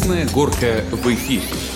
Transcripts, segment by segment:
Красная горка в эфире.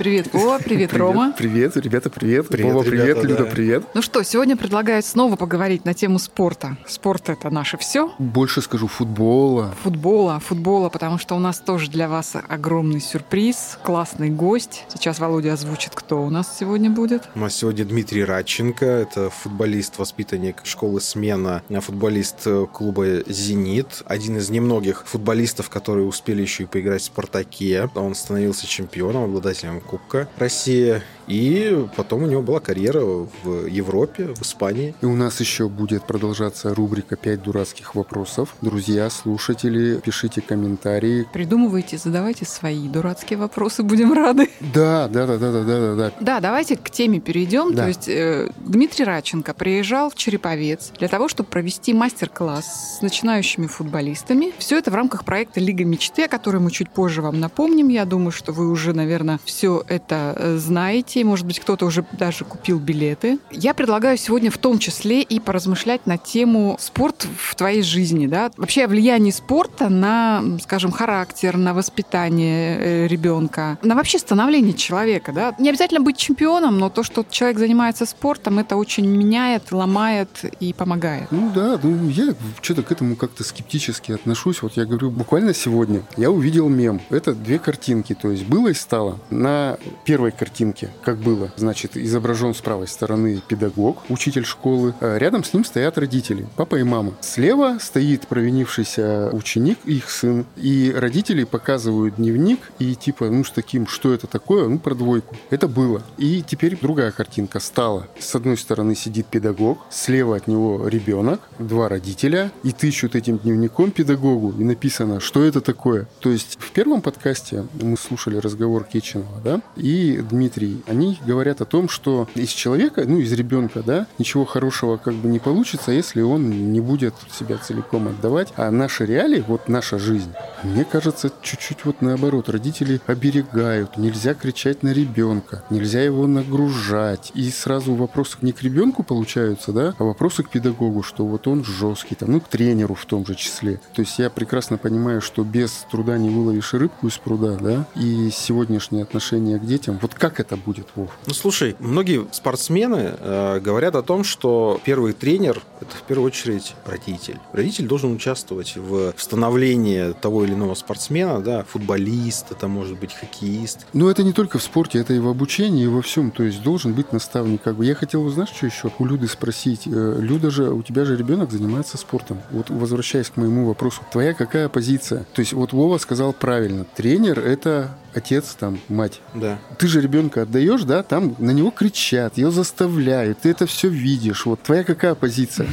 Привет, Вова, привет, Рома. Привет, ребята, привет. Привет, Вова, привет, ребята, Люда, да. привет. Ну что, сегодня предлагаю снова поговорить на тему спорта. Спорт — это наше все. Больше скажу футбола. Футбола, футбола, потому что у нас тоже для вас огромный сюрприз, классный гость. Сейчас Володя озвучит, кто у нас сегодня будет. У нас сегодня Дмитрий Радченко, это футболист, воспитанник школы «Смена», футболист э, клуба «Зенит», один из немногих футболистов, которые успели еще и поиграть в «Спартаке». Он становился чемпионом, обладателем Кубка. России, и потом у него была карьера в Европе, в Испании. И у нас еще будет продолжаться рубрика «Пять дурацких вопросов». Друзья, слушатели, пишите комментарии. Придумывайте, задавайте свои дурацкие вопросы, будем рады. Да, да, да, да, да, да, да, да. Да, давайте к теме перейдем. Да. То есть э, Дмитрий Радченко приезжал в Череповец для того, чтобы провести мастер-класс с начинающими футболистами. Все это в рамках проекта «Лига мечты», о которой мы чуть позже вам напомним. Я думаю, что вы уже, наверное, все это э, знаете. Может быть, кто-то уже даже купил билеты. Я предлагаю сегодня в том числе и поразмышлять на тему спорт в твоей жизни. Да? Вообще о влиянии спорта на, скажем, характер, на воспитание э, ребенка, на вообще становление человека. Да? Не обязательно быть чемпионом, но то, что человек занимается спортом, это очень меняет, ломает и помогает. Ну да, ну я что-то к этому как-то скептически отношусь. Вот я говорю, буквально сегодня я увидел мем. Это две картинки, то есть было и стало. На первой картинке, как было, значит, изображен с правой стороны педагог, учитель школы. а Рядом с ним стоят родители, папа и мама. Слева стоит провинившийся ученик, их сын. И родители показывают дневник и типа, ну с таким, что это такое? Ну про двойку. Это было. И теперь другая картинка стала. С одной стороны сидит педагог, слева от него ребенок, два родителя, и тычут этим дневником педагогу, и написано, что это такое. То есть в первом подкасте мы слушали разговор Кеченова, да, и Дмитрий, они говорят о том, что из человека, ну, из ребенка, да, ничего хорошего как бы не получится, если он не будет себя целиком отдавать. А наши реалии, вот наша жизнь, мне кажется, чуть-чуть вот наоборот. Родители оберегают, нельзя кричать на ребенка, нельзя его нагружать. И сразу вопросы не к ребенку получаются, да, а вопросы к педагогу, что вот он жесткий, там, ну, к тренеру в том же числе. То есть я прекрасно понимаю, что без труда не выловишь рыбку из пруда, да, и сегодняшнее отношение к детям, вот как это будет, Вов? Ну, слушай, многие спортсмены э, говорят о том, что первый тренер – это в первую очередь родитель. Родитель должен участвовать в становлении того или иного спортсмена, да, футболист, это может быть хоккеист. Но это не только в спорте, это и в обучении, и во всем. То есть должен быть наставник. Как бы я хотел, знаешь, что еще у Люды спросить? Э, Люда же, у тебя же ребенок занимается спортом. Вот возвращаясь к моему вопросу, твоя какая позиция? То есть вот Вова сказал правильно, тренер это отец, там, мать. Да. Ты же ребенка отдаешь, да, там на него кричат, ее заставляют, ты это все видишь. Вот твоя какая позиция?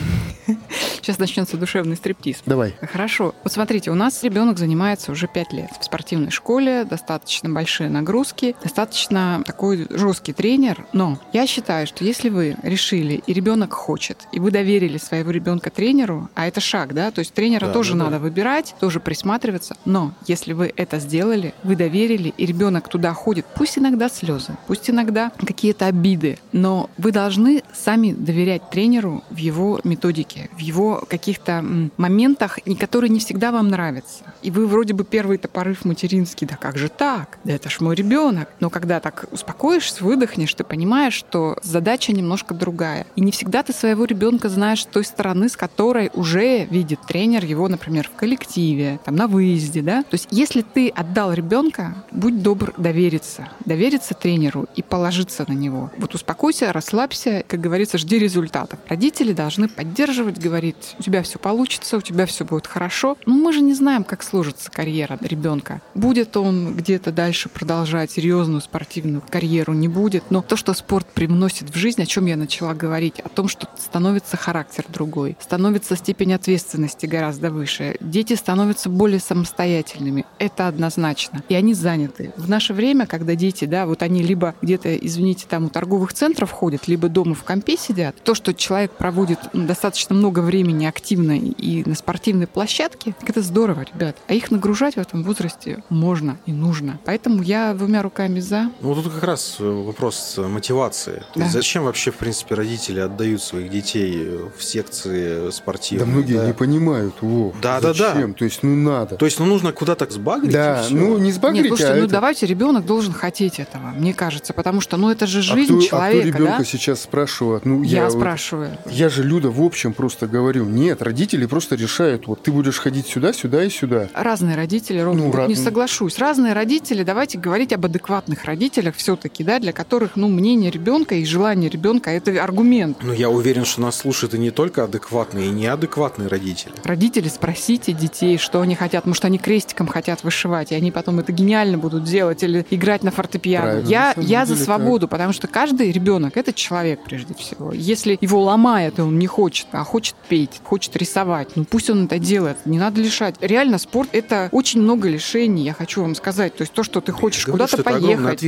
Сейчас начнется душевный стриптиз. Давай. Хорошо. Вот смотрите, у нас ребенок занимается уже 5 лет в спортивной школе, достаточно большие нагрузки, достаточно такой жесткий тренер. Но я считаю, что если вы решили, и ребенок хочет, и вы доверили своего ребенка тренеру, а это шаг, да, то есть тренера Да, тоже да, да. надо выбирать, тоже присматриваться. Но если вы это сделали, вы доверили, и ребенок туда ходит, пусть иногда слезы, пусть иногда какие-то обиды, но вы должны сами доверять тренеру в его методике, в его каких-то моментах, которые не всегда вам нравятся. И вы вроде бы первый-то порыв материнский, да как же так? Да это ж мой ребенок. Но когда так успокоишься, выдохнешь, ты понимаешь, что задача немножко другая. И не всегда ты своего ребенка знаешь с той стороны, с которой уже видит тренер его, например, в коллективе, там на выезде, да. То есть если ты отдал ребенка, будь добр довериться, довериться тренеру и положиться на него. Вот успокойся, расслабься, как говорится, жди результатов. Родители должны поддерживать, говорить, у тебя все получится, у тебя все будет хорошо. Но мы же не знаем, как сложится карьера ребенка. Будет он где-то дальше продолжать серьезную спортивную карьеру, не будет. Но то, что спорт привносит в жизнь, о чем я начала говорить, о том, что становится характер другой, становится степень ответственности гораздо выше, дети становятся более самостоятельными. Это однозначно. И они заняты. В наше время, когда дети, да, вот они либо где-то, извините, там у торговых центров ходят, либо дома в компе сидят, то, что человек проводит м, достаточно много времени активно и на спортивной площадке, так это здорово, ребят. А их нагружать в этом возрасте можно и нужно. Поэтому я двумя руками за. Ну, тут как раз э, вопрос мотивации. То есть Да. зачем вообще, в принципе, родители отдают своих детей в секции Да спортивные? многие не понимают, Вов. Да, да, да. Зачем? То есть, ну надо. То есть, ну, нужно куда-то сбагрить. Да, ну не сбагрить, Нет, слушайте, а ну это- давайте, ребенок должен хотеть этого, мне кажется, потому что, ну это же А жизнь кто, а человека, кто ребенка да? сейчас спрашивает? Ну, Я, вот- спрашиваю. Я же, Люда, в общем просто говорю, нет, родители просто решают, вот ты будешь ходить сюда, сюда и сюда. Разные родители, Ром, Ну, вот ра- не соглашусь. Разные родители, давайте говорить об адекватных родителях все-таки, да, для которых, ну, мнение ребенка и желание ребенка это аргумент. Ну, я уверен, что нас слушают и не только адекватные, и неадекватные родители. Родители, спросите детей, что они хотят. Может, они крестиком хотят вышивать, и они потом это гениально будут делать или играть на фортепиано. Правильно, я я за свободу, потому что каждый ребенок это человек прежде всего. Если его ломает, и он не хочет, а хочет петь, хочет рисовать, ну пусть он это делает. Не надо лишать. Реально, спорт это очень много лишений, я хочу вам сказать. То есть то, что ты хочешь куда-то поехать,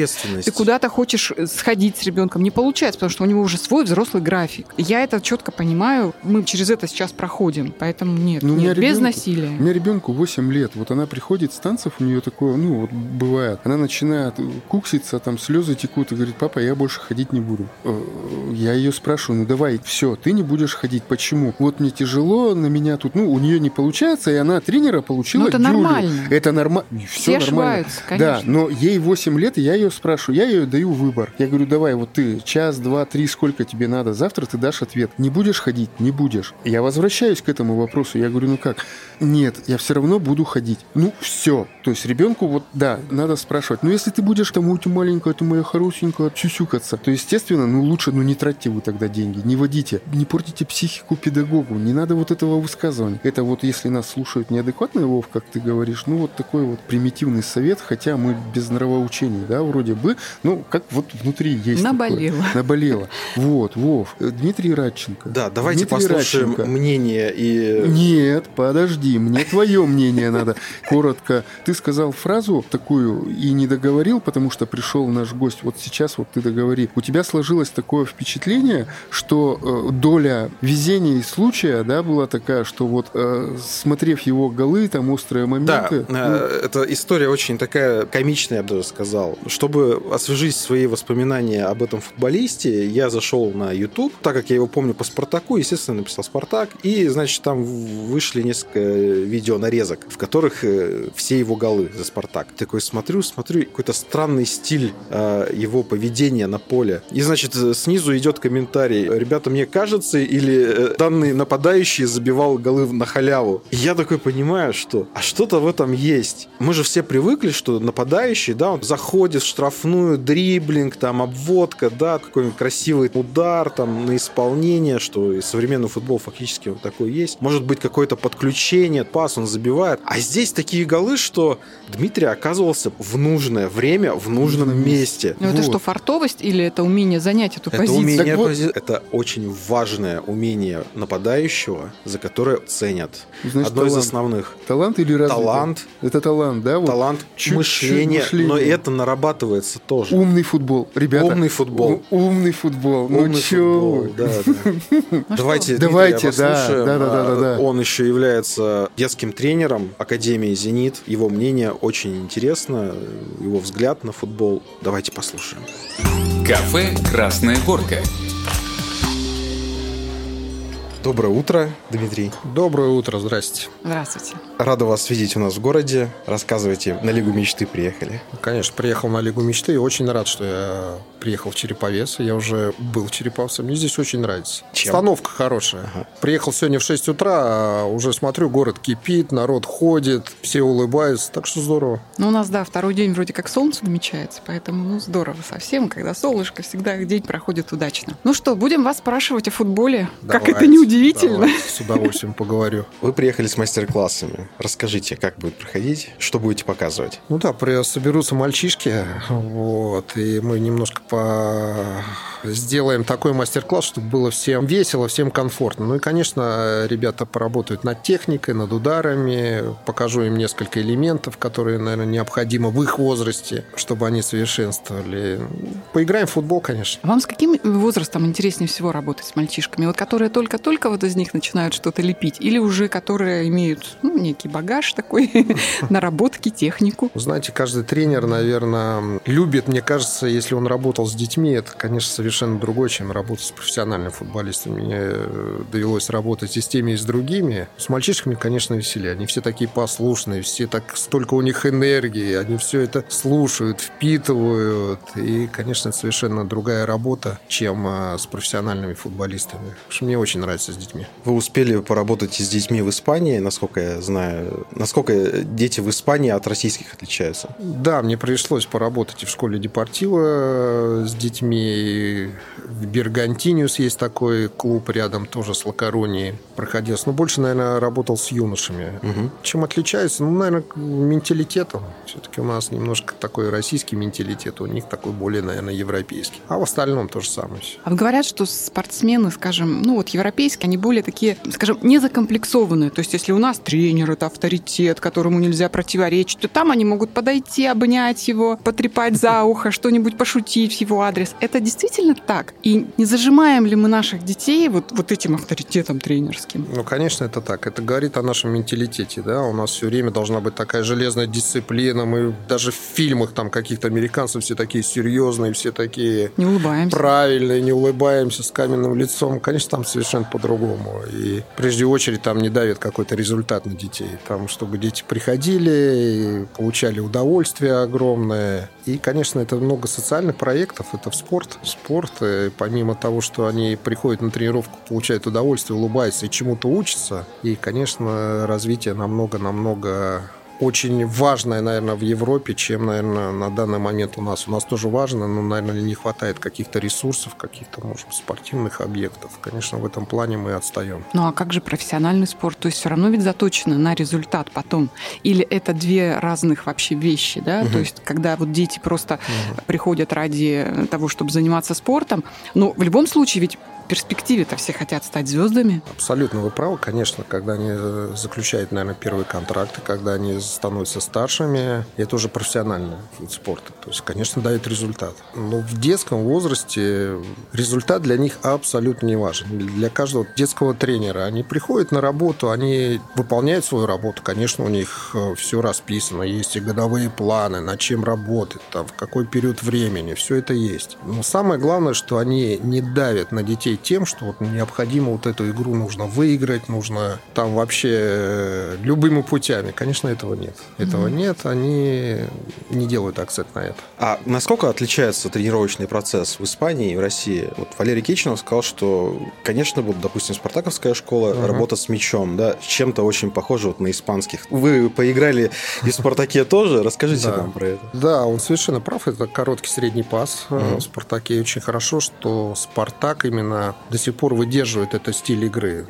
ты куда-то хочешь э, сходить с ребенком, не получается, потому что у него уже свой взрослый график. Я это четко понимаю, мы через это сейчас проходим, поэтому нет, Ну, нет, без ребенку- насилия. У меня ребенку 8 лет. Вот она приходит танцев, у нее такое, ну, вот бывает. Она начинает кукситься, там слезы текут и говорит, папа, я больше ходить не буду. Э, Я ее спрашиваю, ну давай, все, ты не будешь ходить. Почему? Вот мне тяжело, на меня тут, ну, у нее не получается, и она тренера получила Ну, это дюлю. нормально. Это нормально. Все ошибаются, конечно. Да, но ей 8 лет, и я ее спрашиваю, я ее даю выбор. Я говорю, давай, вот ты час, два, три, сколько тебе надо, завтра ты дашь ответ. Не будешь ходить? Не будешь. Я возвращаюсь к этому вопросу. Я говорю, ну как? Нет, я все равно буду ходить. Ну, все. То есть ребенку вот, да, надо спрашивать. Ну, если ты будешь там, ой, ты маленькая, ты моя хорошенькая, чусюкаться, то, естественно, ну, лучше, ну, не тратьте вы тогда деньги, не водите, не портите психику педагогу, не надо вот этого высказывания. Это вот, если нас слушают неадекватный Вов, как ты говоришь, ну, вот такой вот примитивный совет, хотя мы без нравоучений, да, вроде бы, ну, как вот внутри есть Наболело. такое. Наболело. Вот, Вов, Дмитрий Радченко. Да, давайте Дмитрий послушаем Радченко. мнение и... Нет, подожди, мне твое мнение надо. Коротко. Ты сказал фразу такую и не договорил, потому что пришел наш гость. Вот сейчас вот ты договори. У тебя сложилось такое впечатление, что э, доля везения и случая, да, была такая, что вот э, смотрев его голы, там острые Да, моменты. ну, э, эта история очень такая комичная, я бы даже сказал. Чтобы освежить свои воспоминания об этом футболисте, я зашел на YouTube, так как я его помню по Спартаку, естественно, написал Спартак, и, значит, там вышли несколько видео нарезок, в которых э, все его голы за Спартак. Такой смотрю, смотрю, какой-то странный стиль э, его поведения на поле. И, значит, э, снизу идет комментарий. Ребята, мне кажется, или э, данный нападающий забивал голы на халяву. И я такой понимаю, что а что-то в этом есть. Мы же все привыкли, что нападающий, да, он заходит в штрафную, дриблинг, там, обводка, да, какой-нибудь красивый удар там на исполнение, что и современный футбол фактически вот такой есть. Может быть, какое-то подключение, пас он забивает. А здесь такие голы, что Дмитрий оказывался в нужное время, в нужном месте. Ну, это Вот. что, фартовость или это умение занять эту Это позицию? умение, вот- пози- это очень важное умение нападающего, за которое ценят. Значит, Одно из талант. основных. Талант или развитие? Талант, Это талант, да? Вот. талант, чуть-чуть мышление, мышление. но это нарабатывается тоже. Умный футбол, ребята. Умный футбол. У- умный футбол. ну чё футбол, вы? да, да. Ну? Давайте, Давайте, да, послушаем. да, да, да, да, да. А, Он еще является детским тренером Академии «Зенит». Его мнение очень интересно, его взгляд на футбол. Давайте послушаем. Кафе «Красная горка». Доброе утро, Дмитрий. Доброе утро, здрасте. Здравствуйте. Рада вас видеть у нас в городе. Рассказывайте, на Лигу мечты приехали. Конечно, приехал на Лигу мечты и очень рад, что я приехал в Череповец. Я уже был в Череповце. Мне здесь очень нравится. Чем? Обстановка хорошая. Приехал сегодня в 6 утра, а уже смотрю, город кипит, народ ходит, все улыбаются. Так что здорово. Ну, у нас, да, второй день вроде как солнце намечается, поэтому, ну, здорово совсем. Когда солнышко, всегда день проходит удачно. Ну что, будем вас спрашивать о футболе. как это Давайте, не удивительно. давайте, с удовольствием поговорю. Вы приехали с мастер-классами. Расскажите, как будет проходить, что будете показывать? Ну да, при- соберутся мальчишки, вот, и мы немножко по... сделаем такой мастер-класс, чтобы было всем весело, всем комфортно. Ну и, конечно, ребята поработают над техникой, над ударами, покажу им несколько элементов, которые, наверное, необходимы в их возрасте, чтобы они совершенствовали. Поиграем в футбол, конечно. Вам с каким возрастом интереснее всего работать с мальчишками? Вот которые только-только только вот из них начинают что-то лепить, или уже которые имеют ну, некий багаж такой, наработки, технику? Знаете, каждый тренер, наверное, любит, мне кажется, если он работал с детьми, это, конечно, совершенно другое, чем работать с профессиональными футболистами. Мне э, довелось работать и с теми, и с другими. С мальчишками, конечно, веселее. Они все такие послушные, все так, столько у них энергии, они все это слушают, впитывают. И, конечно, это совершенно другая работа, чем э, с профессиональными футболистами. Что мне очень нравится с детьми. Вы успели поработать с детьми в Испании, насколько я знаю. Насколько дети в Испании от российских отличаются? Да, мне пришлось поработать и в школе Депортива с детьми. В Бергантиниус есть такой клуб рядом тоже с Лакаронией. Проходил. Но больше, наверное, работал с юношами. Угу. Чем отличается? Ну, наверное, менталитетом. Все-таки у нас немножко такой российский менталитет, у них такой более, наверное, европейский. А в остальном то же самое. А говорят, что спортсмены, скажем, ну вот европейские, они более такие, скажем, не закомплексованные. То есть если у нас тренер – это авторитет, которому нельзя противоречить, то там они могут подойти, обнять его, потрепать за ухо, что-нибудь пошутить в его адрес. Это действительно так? И не зажимаем ли мы наших детей вот, вот этим авторитетом тренерским? Ну, конечно, это так. Это говорит о нашем менталитете. Да? У нас все время должна быть такая железная дисциплина. Мы даже в фильмах там каких-то американцев все такие серьезные, все такие... Не улыбаемся. Правильные, не улыбаемся с каменным лицом. Конечно, там совершенно по-другому. И прежде очередь там не давит какой-то результат на детей. Там, чтобы дети приходили, получали удовольствие огромное. И, конечно, это много социальных проектов. Это в спорт. Спорт, и помимо того, что они приходят на тренировку, получают удовольствие, улыбаются и чему-то учатся. И, конечно, развитие намного-намного очень важное, наверное, в Европе, чем, наверное, на данный момент у нас. У нас тоже важно, но, наверное, не хватает каких-то ресурсов, каких-то, может, спортивных объектов. Конечно, в этом плане мы отстаем. Ну а как же профессиональный спорт? То есть все равно ведь заточено на результат потом. Или это две разных вообще вещи, да? Угу. То есть когда вот дети просто угу. приходят ради того, чтобы заниматься спортом, но в любом случае ведь перспективе-то все хотят стать звездами. Абсолютно вы правы, конечно, когда они э, заключают, наверное, первые контракты, когда они становятся старшими, это уже профессиональный вид спорта. То есть, конечно, дает результат. Но в детском возрасте результат для них абсолютно не важен. Для каждого детского тренера они приходят на работу, они выполняют свою работу. Конечно, у них э, все расписано, есть и годовые планы, над чем работать, там, в какой период времени, все это есть. Но самое главное, что они не давят на детей тем, что вот необходимо вот эту игру нужно выиграть, нужно там вообще э, любыми путями. Конечно, этого нет. Этого mm-hmm. нет, они не делают акцент на это. А насколько отличается тренировочный процесс в Испании и в России? Вот Валерий Кичинов сказал, что, конечно, вот, допустим, спартаковская школа, uh-huh. работа с мячом, да, чем-то очень похоже вот на испанских. Вы поиграли и в Спартаке тоже, расскажите нам про это. Да, он совершенно прав, это короткий средний пас в Спартаке. Очень хорошо, что Спартак именно до сих пор выдерживает этот стиль игры.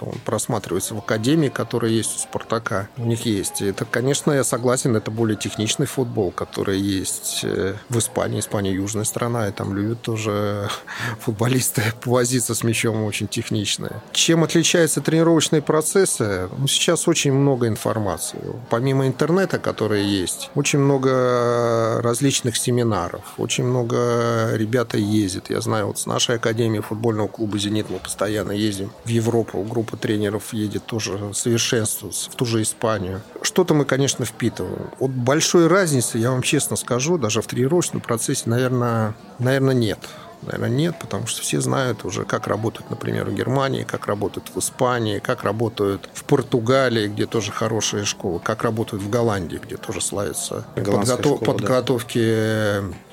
Он просматривается в академии, которая есть у Спартака. У них есть. Это, конечно, я согласен, это более техничный футбол, который есть э, в Испании. Испания южная страна, и там любят тоже футболисты повозиться с мячом очень техничные. Чем отличаются тренировочные процессы? Ну, сейчас очень много информации. Помимо интернета, который есть, очень много различных семинаров, очень много ребята ездят. Я знаю, вот с нашей академии футбольного клуба «Зенит» мы постоянно ездим в Европу. Группа тренеров едет тоже совершенствоваться в ту же Испанию. Что-то мы, конечно, впитываем. От большой разницы, я вам честно скажу, даже в тренировочном процессе, наверное, наверное нет наверное, нет, потому что все знают уже, как работают, например, в Германии, как работают в Испании, как работают в Португалии, где тоже хорошие школы, как работают в Голландии, где тоже славятся подготов... школа, подготовки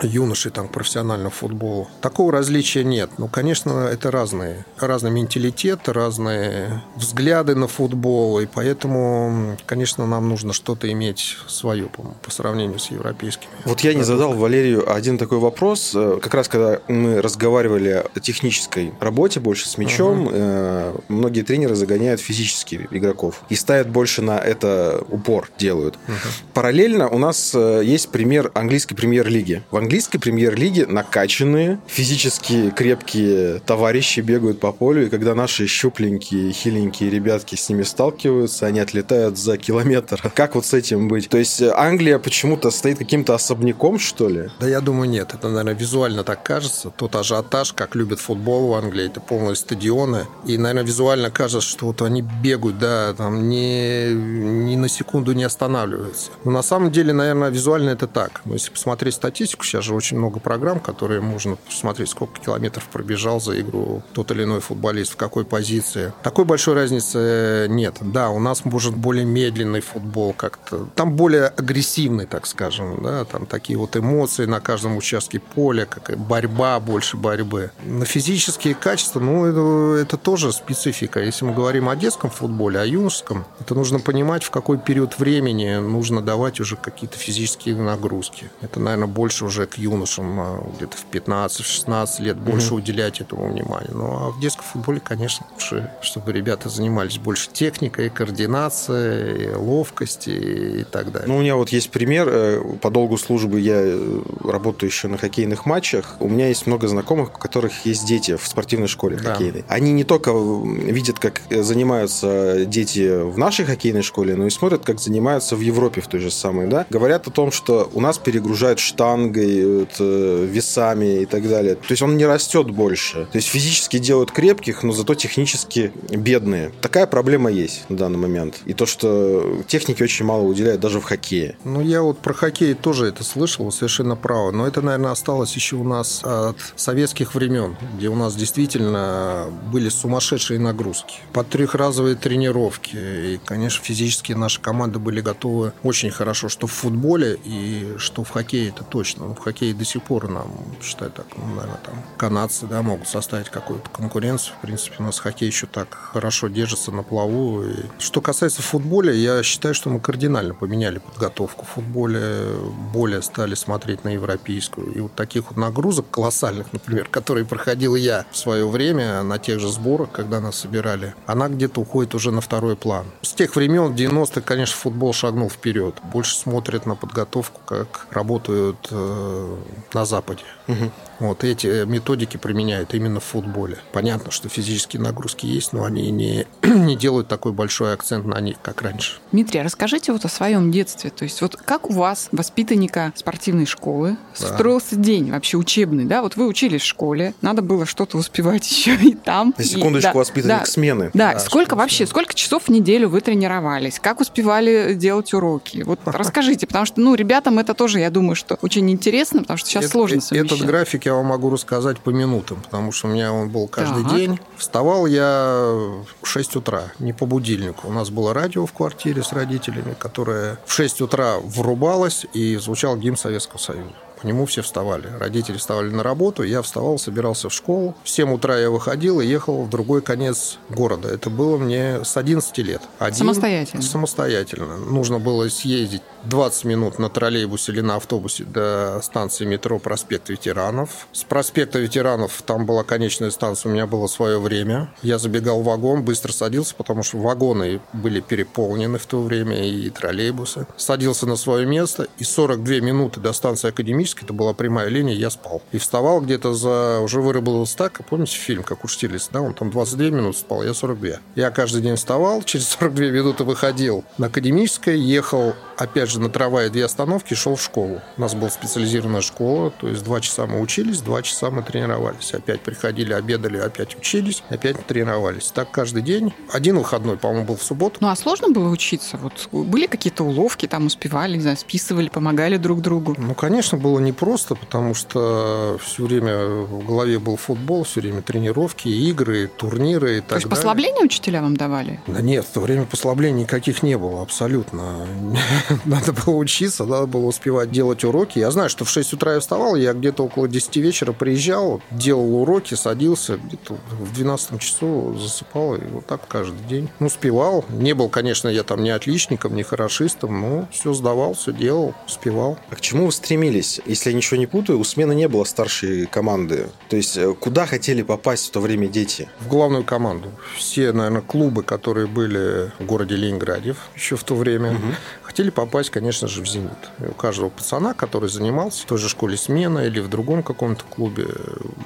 да. юношей там, к профессиональному футболу. Такого различия нет. Ну, конечно, это разные. Разный менталитет, разные взгляды на футбол, и поэтому, конечно, нам нужно что-то иметь свое по, по сравнению с европейскими. Вот я не задал Валерию один такой вопрос. Э, как раз когда мы разговаривали о технической работе больше с мячом, uh-huh. э, многие тренеры загоняют физически игроков и ставят больше на это упор, делают. Uh-huh. Параллельно у нас э, есть пример английской премьер-лиги. В английской премьер-лиге накачанные, физически крепкие товарищи бегают по полю, и когда наши щупленькие, хиленькие ребятки с ними сталкиваются, они отлетают за километр. Как вот с этим быть? То есть э, Англия почему-то стоит каким-то особняком, что ли? Да я думаю, нет. Это, наверное, визуально так кажется. Тот вот ажиотаж, как любят футбол в Англии, это полные стадионы. И, наверное, визуально кажется, что вот они бегают, да, там ни, ни на секунду не останавливаются. Но на самом деле, наверное, визуально это так. Но если посмотреть статистику, сейчас же очень много программ, которые можно посмотреть, сколько километров пробежал за игру тот или иной футболист, в какой позиции. Такой большой разницы нет. Да, у нас может более медленный футбол как-то. Там более агрессивный, так скажем, да, там такие вот эмоции на каждом участке поля, как борьба, больше борьбы. На физические качества, ну, это, это тоже специфика. Если мы говорим о детском футболе, о юношеском, это нужно понимать, в какой период времени нужно давать уже какие-то физические нагрузки. Это, наверное, больше уже к юношам, а, где-то в 15-16 лет больше mm-hmm. уделять этому внимания. Ну, а в детском футболе, конечно, лучше, чтобы ребята занимались больше техникой, координацией, ловкостью и так далее. Ну, у меня вот есть пример. Э, по долгу службы я э, работаю еще на хоккейных матчах. У меня есть много знакомых, у которых есть дети в спортивной школе да. хоккейной. Они не только видят, как занимаются дети в нашей хоккейной школе, но и смотрят, как занимаются в Европе в той же самой. Да? Говорят о том, что у нас перегружают штангой, вот, э, весами и так далее. То есть он не растет больше. То есть физически делают крепких, но зато технически бедные. Такая проблема есть на данный момент. И то, что техники очень мало уделяют даже в хоккее. Ну, я вот про хоккей тоже это слышал, совершенно право. Но это, наверное, осталось еще у нас от советских времен, где у нас действительно были сумасшедшие нагрузки. По трехразовые тренировки. И, конечно, физически наши команды были готовы очень хорошо, что в футболе и что в хоккее, это точно. Ну, в хоккее до сих пор нам, считаю так, ну, наверное, там канадцы да, могут составить какую-то конкуренцию. В принципе, у нас хоккей еще так хорошо держится на плаву. И что касается футбола, я считаю, что мы кардинально поменяли подготовку в футболе, более стали смотреть на европейскую. И вот таких вот нагрузок колоссальных, например, которые проходил я в свое время на тех же сборах, когда нас собирали, она где-то уходит уже на второй план. С тех времен, 90-х, конечно, футбол шагнул вперед. Больше смотрят на подготовку, как работают э, на Западе. Угу. Вот эти методики применяют именно в футболе. Понятно, что физические нагрузки есть, но они не, не делают такой большой акцент на них, как раньше. Дмитрий, а расскажите вот о своем детстве. То есть вот как у вас, воспитанника спортивной школы, да. строился день вообще учебный, да? Вот вы учились в школе, надо было что-то успевать еще и там. На секундочку, и, да, воспитанник да, смены. Да, да сколько вообще, сколько часов в неделю вы тренировались? Как успевали делать уроки? Вот расскажите, потому что, ну, ребятам это тоже, я думаю, что очень интересно, потому что сейчас это, сложно совмещать. Этот график я вам могу рассказать по минутам, потому что у меня он был каждый так. день. Вставал я в 6 утра, не по будильнику. У нас было радио в квартире с родителями, которое в 6 утра врубалось и звучал гимн Советского Союза. По нему все вставали. Родители вставали на работу, я вставал, собирался в школу. В 7 утра я выходил и ехал в другой конец города. Это было мне с 11 лет. Один, самостоятельно? Самостоятельно. Нужно было съездить 20 минут на троллейбусе или на автобусе до станции метро «Проспект ветеранов». С проспекта ветеранов там была конечная станция, у меня было свое время. Я забегал в вагон, быстро садился, потому что вагоны были переполнены в то время, и троллейбусы. Садился на свое место, и 42 минуты до станции Академической, это была прямая линия, я спал. И вставал где-то за... Уже выработался так, помните фильм, как у Штирлиц, да? Он там 22 минуты спал, я 42. Я каждый день вставал, через 42 минуты выходил на Академической, ехал опять же, на трамвае две остановки шел в школу. У нас была специализированная школа, то есть два часа мы учились, два часа мы тренировались. Опять приходили, обедали, опять учились, опять тренировались. Так каждый день. Один выходной, по-моему, был в субботу. Ну, а сложно было учиться? Вот были какие-то уловки, там успевали, не знаю, списывали, помогали друг другу? Ну, конечно, было непросто, потому что все время в голове был футбол, все время тренировки, игры, турниры и так То есть далее. послабления учителя вам давали? Да нет, в то время послаблений никаких не было, абсолютно. надо было учиться, надо было успевать делать уроки. Я знаю, что в 6 утра я вставал, я где-то около 10 вечера приезжал, делал уроки, садился, где-то в 12 часу засыпал, и вот так каждый день. Ну, успевал. Не был, конечно, я там не отличником, не хорошистом, но все сдавал, все делал, успевал. А к чему вы стремились? Если я ничего не путаю, у смены не было старшей команды. То есть э, куда хотели попасть в то время дети? В главную команду. Все, наверное, клубы, которые были в городе Ленинграде еще в то время, угу хотели попасть, конечно же, в «Зенит». И у каждого пацана, который занимался в той же школе смена или в другом каком-то клубе,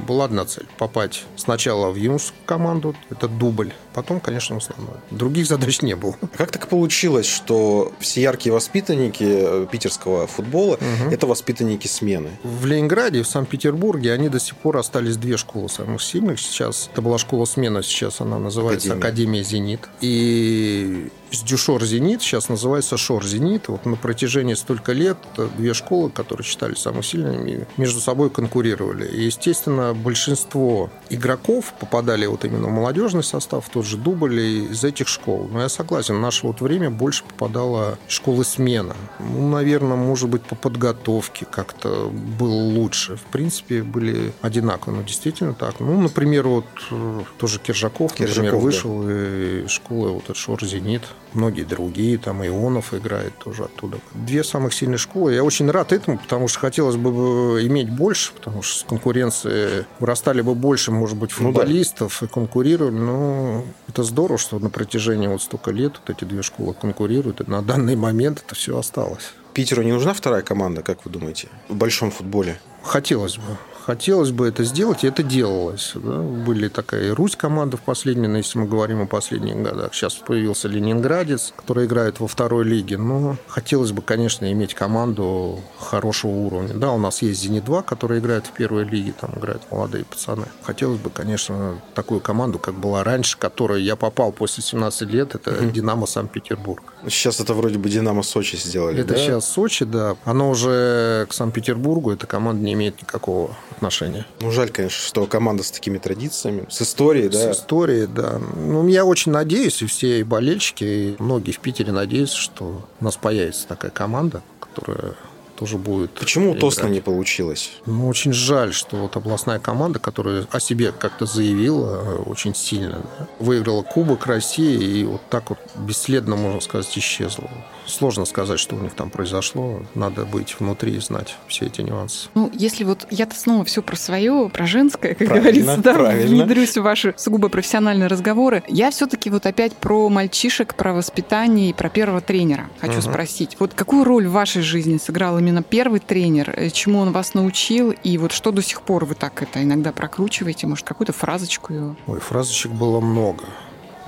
была одна цель – попасть сначала в юношескую команду, это дубль, потом, конечно, в основную. Других задач не было. А как так получилось, что все яркие воспитанники э, питерского футбола угу. – это воспитанники смены? В Ленинграде в Санкт-Петербурге они до сих пор остались две школы самых сильных. Сейчас это была школа смена, сейчас она называется Академия, Академия «Зенит». И Дюшор Зенит, сейчас называется Шор Зенит. Вот на протяжении столько лет две школы, которые считались самыми сильными, между собой конкурировали. И, естественно, большинство игроков попадали вот именно в молодежный состав, в тот же дубль из этих школ. Но я согласен, в наше вот время больше попадало школы смена. Ну, наверное, может быть, по подготовке как-то было лучше. В принципе, были одинаковые, но действительно так. Ну, например, вот э, тоже Киржаков, Киржаков например, вышел да. из школы вот этот Шор Зенит многие другие, там Ионов играет тоже оттуда. Две самых сильные школы. Я очень рад этому, потому что хотелось бы иметь больше, потому что с конкуренцией вырастали бы больше, может быть, футболистов ну, да. и конкурировали. Но это здорово, что на протяжении вот столько лет вот эти две школы конкурируют, и на данный момент это все осталось. Питеру не нужна вторая команда, как вы думаете, в большом футболе? Хотелось бы хотелось бы это сделать, и это делалось. Да? Были такая и Русь команда в последние, но если мы говорим о последних годах. Сейчас появился Ленинградец, который играет во второй лиге. Но хотелось бы, конечно, иметь команду хорошего уровня. Да, у нас есть «Зенит-2», который играет в первой лиге, там играют молодые пацаны. Хотелось бы, конечно, такую команду, как была раньше, которой я попал после 17 лет, это угу. «Динамо Санкт-Петербург». Сейчас это вроде бы «Динамо Сочи» сделали, Это да? сейчас Сочи, да. Оно уже к Санкт-Петербургу, эта команда не имеет никакого отношения. Ну, жаль, конечно, что команда с такими традициями, с историей, да? С историей, да. Ну, я очень надеюсь, и все и болельщики, и многие в Питере надеются, что у нас появится такая команда, которая тоже будет. Почему у Тосна не получилось? Ну, очень жаль, что вот областная команда, которая о себе как-то заявила э, очень сильно, да, выиграла Кубок России и вот так вот бесследно, можно сказать, исчезла. Сложно сказать, что у них там произошло. Надо быть внутри и знать все эти нюансы. Ну, если вот я-то снова все про свое, про женское, как правильно, говорится, да, правильно. внедрюсь в ваши сугубо профессиональные разговоры, я все-таки вот опять про мальчишек, про воспитание и про первого тренера хочу uh-huh. спросить. Вот какую роль в вашей жизни сыграл именно первый тренер? Э, чему он вас научил? И вот что до сих пор вы так это иногда прокручиваете? Может, какую-то фразочку его? Ой, фразочек было много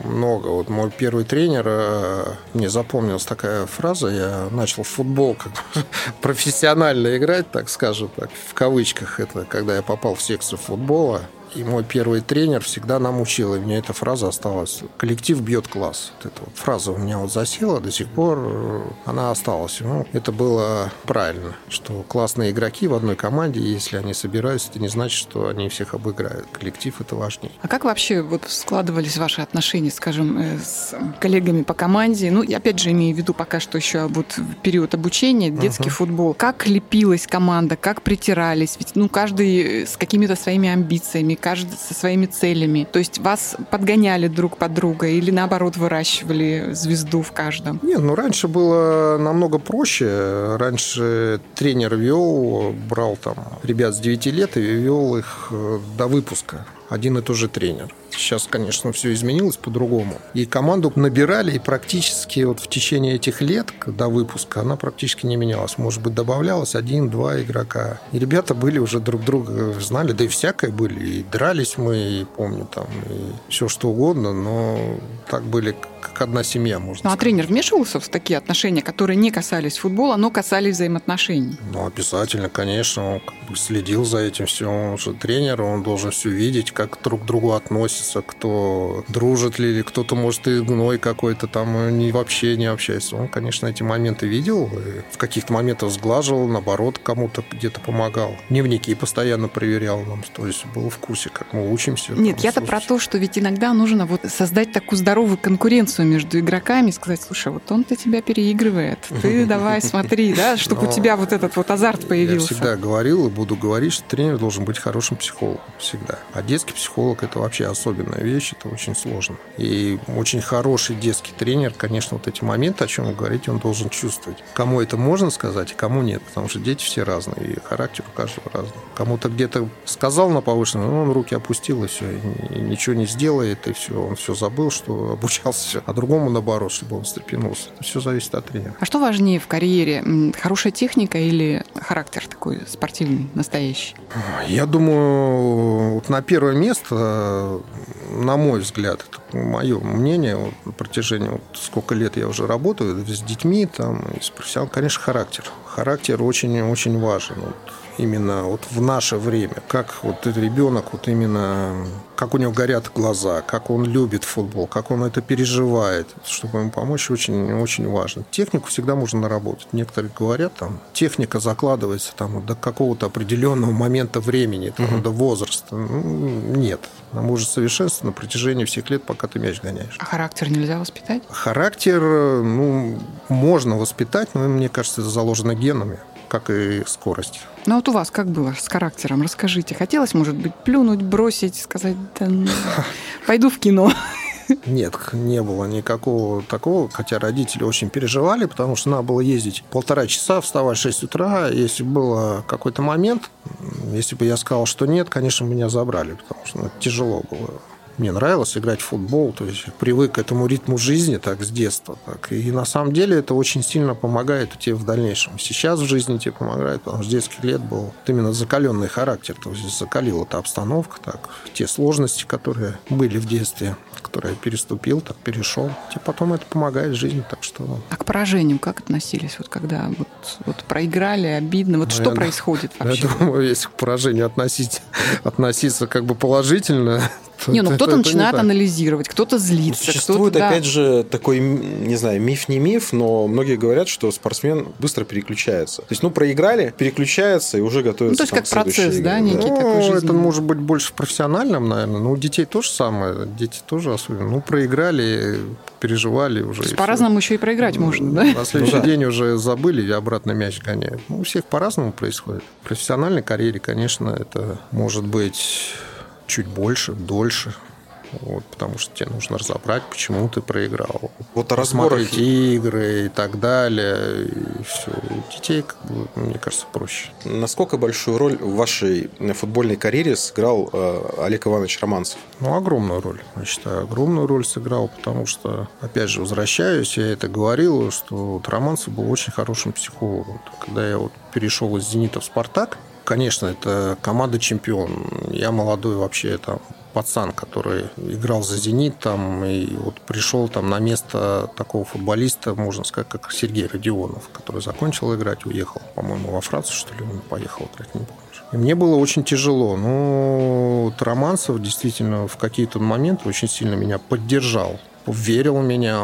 много. Вот мой первый тренер, э, мне запомнилась такая фраза, я начал в футбол как профессионально играть, так скажем, так, в кавычках, это когда я попал в секцию футбола, и мой первый тренер всегда нам учил, и мне эта фраза осталась. Коллектив бьет класс. Вот эта вот фраза у меня вот засела, до сих пор э, она осталась. Ну, это было правильно, что классные игроки в одной команде, если они собираются, это не значит, что они всех обыграют. Коллектив – это важнее. А как вообще вот складывались ваши отношения, скажем, э, с коллегами по команде? Ну, опять же имею в виду пока что еще вот период обучения, детский uh-huh. футбол. Как лепилась команда, как притирались? Ведь, ну, каждый с какими-то своими амбициями, каждый со своими целями. То есть вас подгоняли друг под друга или наоборот выращивали звезду в каждом? Нет, ну раньше было намного проще. Раньше тренер вел, брал там ребят с 9 лет и вел их э, до выпуска. Один и тот же тренер. Сейчас, конечно, все изменилось по-другому. И команду набирали, и практически вот в течение этих лет до выпуска она практически не менялась. Может быть, добавлялось один-два игрока. И ребята были уже друг друга знали, да и всякое были. И дрались мы, и помню, там, и все что угодно, но так были как одна семья, можно ну, сказать. а тренер вмешивался в такие отношения, которые не касались футбола, но касались взаимоотношений? Ну, обязательно, конечно. Он следил за этим все. Он же тренер, он должен все видеть, как друг к другу относятся, кто дружит ли, или кто-то, может, и гной какой-то там не, вообще не общается. Он, конечно, эти моменты видел, в каких-то моментах сглаживал, наоборот, кому-то где-то помогал. Дневники постоянно проверял нам, то есть был в курсе, как мы учимся. Нет, я-то про то, что ведь иногда нужно вот создать такую здоровую конкуренцию между игроками, сказать, слушай, вот он-то тебя переигрывает, ты давай смотри, да, чтобы у тебя вот этот вот азарт появился. Я всегда говорил и буду говорить, что тренер должен быть хорошим психологом, всегда. А детский психолог – это вообще особенная вещь, это очень сложно. И очень хороший детский тренер, конечно, вот эти моменты, о чем вы говорите, он должен чувствовать. Кому это можно сказать, а кому нет, потому что дети все разные, и характер у каждого разный. Кому-то где-то сказал на повышенном, но он руки опустил, и все, и ничего не сделает, и все, он все забыл, что обучался все. А другому, наоборот, чтобы он встрепенулся. Все зависит от тренера. А что важнее в карьере? Хорошая техника или характер такой спортивный, настоящий? Я думаю, вот на первое место, на мой взгляд, это мое мнение, вот, на протяжении вот, сколько лет я уже работаю с детьми, там, и с профессионалом, конечно, характер. Характер очень-очень важен. Вот, именно вот в наше время, как вот ребенок, вот именно, как у него горят глаза, как он любит футбол, как он это переживает, чтобы ему помочь, очень-очень важно. Технику всегда можно наработать. Некоторые говорят, там, техника закладывается там, до какого-то определенного момента времени, там, угу. до возраста. Ну, нет. Она может совершенствоваться на протяжении всех лет, пока ты мяч гоняешь. А характер нельзя воспитать? Характер, ну, можно воспитать, но, мне кажется, это заложено генами как и скорость. Ну вот у вас как было с характером? Расскажите. Хотелось, может быть, плюнуть, бросить, сказать, да, ну, пойду в кино? Нет, не было никакого такого, хотя родители очень переживали, потому что надо было ездить полтора часа, вставать в 6 утра. Если был какой-то момент, если бы я сказал, что нет, конечно, меня забрали, потому что ну, тяжело было мне нравилось играть в футбол, то есть привык к этому ритму жизни так с детства. Так. И на самом деле это очень сильно помогает тебе в дальнейшем. Сейчас в жизни тебе помогает, потому что с детских лет был именно закаленный характер, то есть закалила эта обстановка, так, те сложности, которые были в детстве, которые я переступил, так перешел. Тебе потом это помогает в жизни, так что... А к поражениям как относились, вот когда вот, вот проиграли, обидно, вот ну, что я, происходит вообще? Я думаю, если к поражению относить, относиться как бы положительно, не, ну кто-то начинает анализировать, кто-то злится. Существует, кто опять же, такой, не знаю, миф не миф, но многие говорят, что спортсмен быстро переключается. То есть, ну, проиграли, переключается и уже готовится Ну, то есть, как процесс, да, некий ну, такой жизненный. Это может быть больше в профессиональном, наверное. Ну, у детей тоже самое. Дети тоже особенно. Ну, проиграли, переживали уже. То есть, по-разному еще и проиграть можно, да? На следующий ну, да. день уже забыли и обратно мяч гоняют. Ну, у всех по-разному происходит. В профессиональной карьере, конечно, это может быть чуть больше, дольше. Вот, потому что тебе нужно разобрать, почему ты проиграл. Вот о разборах игры и так далее. И все. У детей, как бы, мне кажется, проще. Насколько большую роль в вашей футбольной карьере сыграл э, Олег Иванович Романцев? Ну, огромную роль. Я считаю, огромную роль сыграл, потому что, опять же, возвращаюсь, я это говорил, что вот Романцев был очень хорошим психологом. Когда я вот перешел из «Зенита» в «Спартак», Конечно, это команда чемпион. Я молодой вообще там пацан, который играл за «Зенит», там, и вот пришел там на место такого футболиста, можно сказать, как Сергей Родионов, который закончил играть, уехал, по-моему, во Францию, что ли, он поехал играть, не помню. И мне было очень тяжело. Но вот Романцев действительно в какие-то моменты очень сильно меня поддержал верил в меня,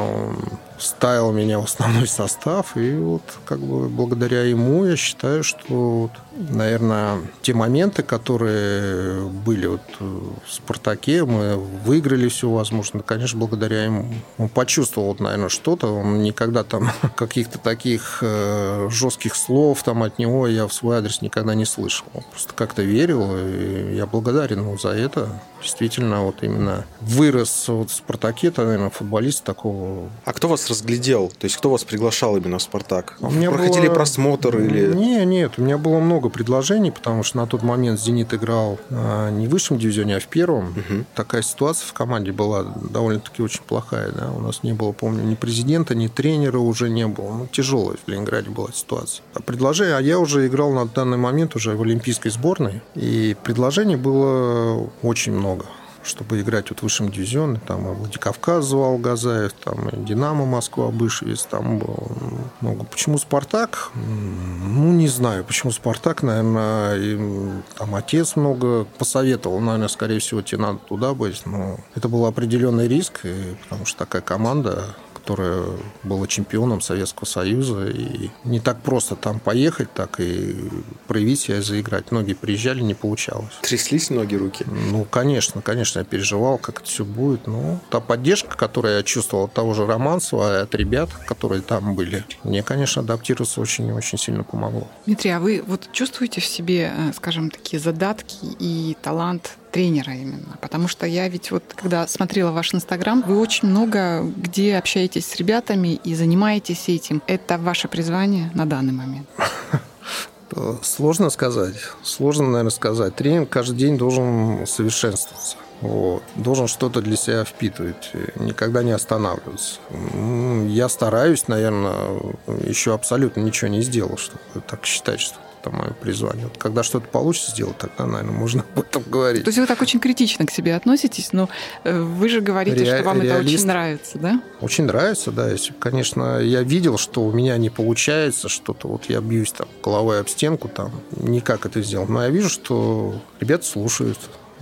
ставил меня в основной состав, и вот как бы благодаря ему я считаю, что, вот, наверное, те моменты, которые были вот в «Спартаке», мы выиграли все возможно, конечно, благодаря ему. Он почувствовал, вот, наверное, что-то, он никогда там каких-то таких э, жестких слов там от него я в свой адрес никогда не слышал. Он просто как-то верил, и я благодарен ему за это. Действительно, вот именно вырос вот в «Спартаке», это, наверное, футболист такого... А кто вас разглядел? То есть кто вас приглашал именно в «Спартак»? У меня Проходили было... просмотр или... Не, нет, у меня было много предложений, потому что на тот момент «Зенит» играл а, не в высшем дивизионе, а в первом. Угу. Такая ситуация в команде была довольно-таки очень плохая. Да? У нас не было, помню, ни президента, ни тренера уже не было. Ну, тяжелая в Ленинграде была ситуация. А предложение... А я уже играл на данный момент уже в олимпийской сборной, и предложений было очень много чтобы играть вот в высшем дивизионе. Там Владикавказ звал Газаев, там Динамо Москва, Бышевец, там было много. Почему Спартак? Ну, не знаю. Почему Спартак, наверное, и, там отец много посоветовал. Наверное, скорее всего, тебе надо туда быть. Но это был определенный риск, потому что такая команда которая была чемпионом Советского Союза. И не так просто там поехать, так и проявить себя и заиграть. Многие приезжали, не получалось. Тряслись ноги, руки? Ну, конечно, конечно, я переживал, как это все будет. Но та поддержка, которую я чувствовал от того же Романцева, от ребят, которые там были, мне, конечно, адаптироваться очень-очень сильно помогло. Дмитрий, а вы вот чувствуете в себе, э, скажем, такие задатки и талант тренера именно. Потому что я ведь вот, когда смотрела ваш Инстаграм, вы очень много где общаетесь с ребятами и занимаетесь этим. Это ваше призвание на данный момент? Сложно сказать. Сложно, наверное, сказать. Тренинг каждый день должен совершенствоваться. Вот. Должен что-то для себя впитывать, никогда не останавливаться. Я стараюсь, наверное, еще абсолютно ничего не сделал, чтобы так считать, что это мое призвание. Вот когда что-то получится сделать, тогда, наверное, можно об этом говорить. То есть вы так очень критично к себе относитесь, но э, вы же говорите, Ре- что вам реалист. это очень нравится, да? Очень нравится, да. Если, конечно, я видел, что у меня не получается что-то, вот я бьюсь там головой об стенку, там, никак это сделать. Но я вижу, что ребята слушают,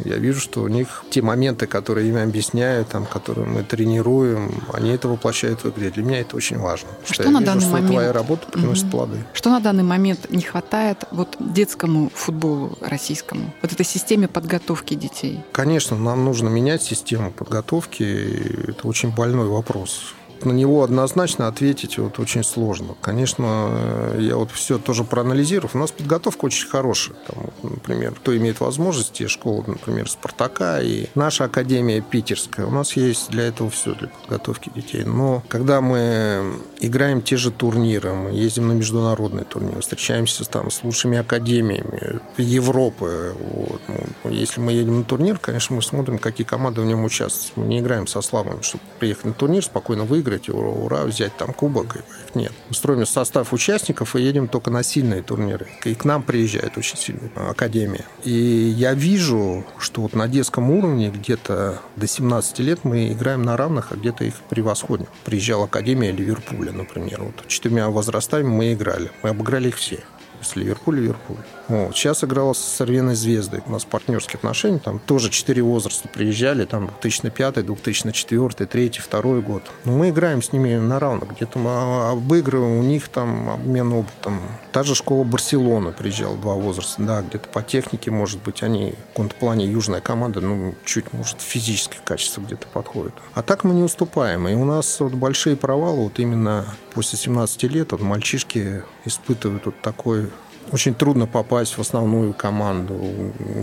я вижу, что у них те моменты, которые им объясняют, там, которые мы тренируем, они это воплощают в игре. Для меня это очень важно. Что, что на вижу, данный что момент твоя работа приносит угу. плоды. Что на данный момент не хватает вот детскому футболу российскому? Вот этой системе подготовки детей? Конечно, нам нужно менять систему подготовки. Это очень больной вопрос на него однозначно ответить вот очень сложно. Конечно, я вот все тоже проанализировав, у нас подготовка очень хорошая. Там, например, кто имеет возможности, школа, например, Спартака и наша академия питерская, у нас есть для этого все, для подготовки детей. Но когда мы играем те же турниры, мы ездим на международные турниры, встречаемся там с лучшими академиями Европы. Вот. Ну, если мы едем на турнир, конечно, мы смотрим, какие команды в нем участвуют. Мы не играем со слабыми, чтобы приехать на турнир, спокойно выиграть выиграть, ура, ура, взять там кубок. Нет. Мы строим состав участников и едем только на сильные турниры. И к нам приезжает очень сильная академия. И я вижу, что вот на детском уровне где-то до 17 лет мы играем на равных, а где-то их превосходим. Приезжала академия Ливерпуля, например. Вот четырьмя возрастами мы играли. Мы обыграли их все с Ливерпуль, Ливерпуль. Вот. Сейчас играла с Сорвеной Звездой. У нас партнерские отношения. Там тоже четыре возраста приезжали. Там 2005, 2004, 2003, 2002 год. Но мы играем с ними на равных. Где-то мы обыгрываем у них там обмен опытом. Та же школа Барселона приезжала два возраста. Да, где-то по технике, может быть, они в каком-то плане южная команда, ну, чуть, может, физическое качество где-то подходит. А так мы не уступаем. И у нас вот большие провалы вот именно после 17 лет вот мальчишки испытывают вот такой очень трудно попасть в основную команду.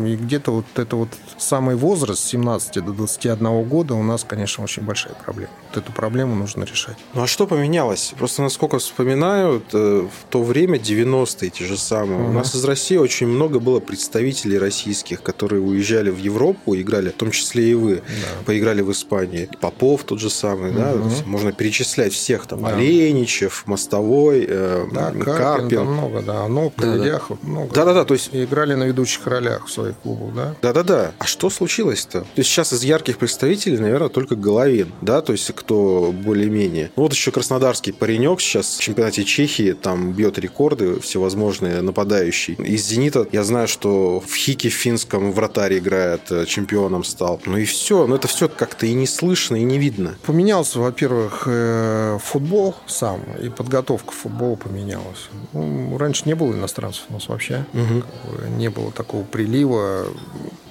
И где-то вот это вот самый возраст, с 17 до 21 года, у нас, конечно, очень большая проблема. Вот эту проблему нужно решать. Ну а что поменялось? Просто насколько вспоминаю, в то время, 90-е те же самые, угу. у нас из России очень много было представителей российских, которые уезжали в Европу, играли, в том числе и вы, да. поиграли в Испании. Попов тот же самый, угу. да, можно перечислять всех, там, да. Оленичев, Мостовой, э, да, Карпин. Карпин. Много, да, Анопка, Ильяхов много. Да-да-да, то есть... И играли на ведущих ролях в своих клубах, да? Да-да-да. А что случилось-то? То есть сейчас из ярких представителей, наверное, только Головин, да, то есть кто более-менее. Ну, вот еще краснодарский паренек сейчас в чемпионате Чехии там бьет рекорды всевозможные, нападающий. Из «Зенита» я знаю, что в Хике в финском вратарь играет, э, чемпионом стал. Ну и все. Но это все как-то и не слышно, и не видно. Поменялся, во-первых, э, футбол сам, и подготовка футбола поменялась. Ну, раньше не было иностранцев иностранцев у нас вообще. Угу. Не было такого прилива.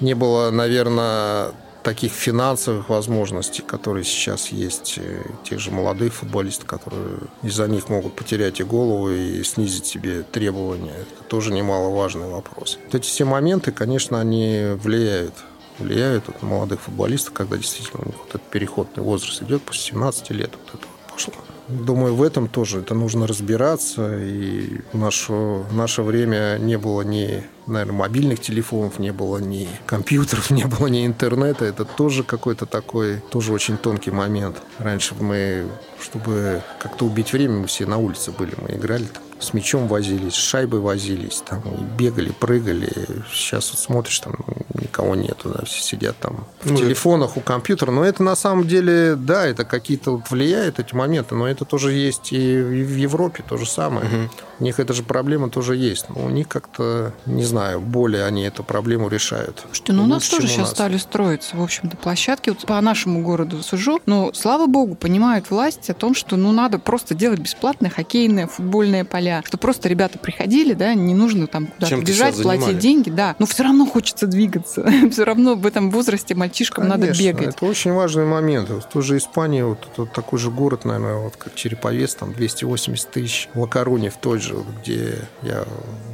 Не было, наверное, таких финансовых возможностей, которые сейчас есть, э, тех же молодых футболистов, которые из-за них могут потерять и голову, и снизить себе требования. Это тоже немаловажный вопрос. Вот эти все моменты, конечно, они влияют влияют вот, на молодых футболистов, когда действительно у них вот этот переходный возраст идет после 17 лет, вот это пошло. Думаю, в этом тоже это нужно разбираться. И в наше, наше время не было ни, наверное, мобильных телефонов, не было ни компьютеров, не было ни интернета. Это тоже какой-то такой, тоже очень тонкий момент. Раньше мы, чтобы как-то убить время, мы все на улице были, мы играли там с мячом возились, с шайбой возились, там, бегали, прыгали. Сейчас вот смотришь, там никого нету, да, все сидят там в ну, телефонах, у компьютера. Но это на самом деле, да, это какие-то вот влияют эти моменты, но это тоже есть и в Европе то же самое. Угу. У них эта же проблема тоже есть. Но у них как-то, не знаю, более они эту проблему решают. Что, ну у нас тоже сейчас нас. стали строиться, в общем-то, площадки. Вот по нашему городу сужу, но, слава богу, понимают власти о том, что ну надо просто делать бесплатные хоккейные, футбольные поля поля, что просто ребята приходили, да, не нужно там куда-то бежать, платить деньги, да, но все равно хочется двигаться, все равно в этом возрасте мальчишкам Конечно, надо бегать. Это очень важный момент. В той же Испании, вот, вот такой же город, наверное, вот как Череповец, там 280 тысяч, Лакаруни в той же, где я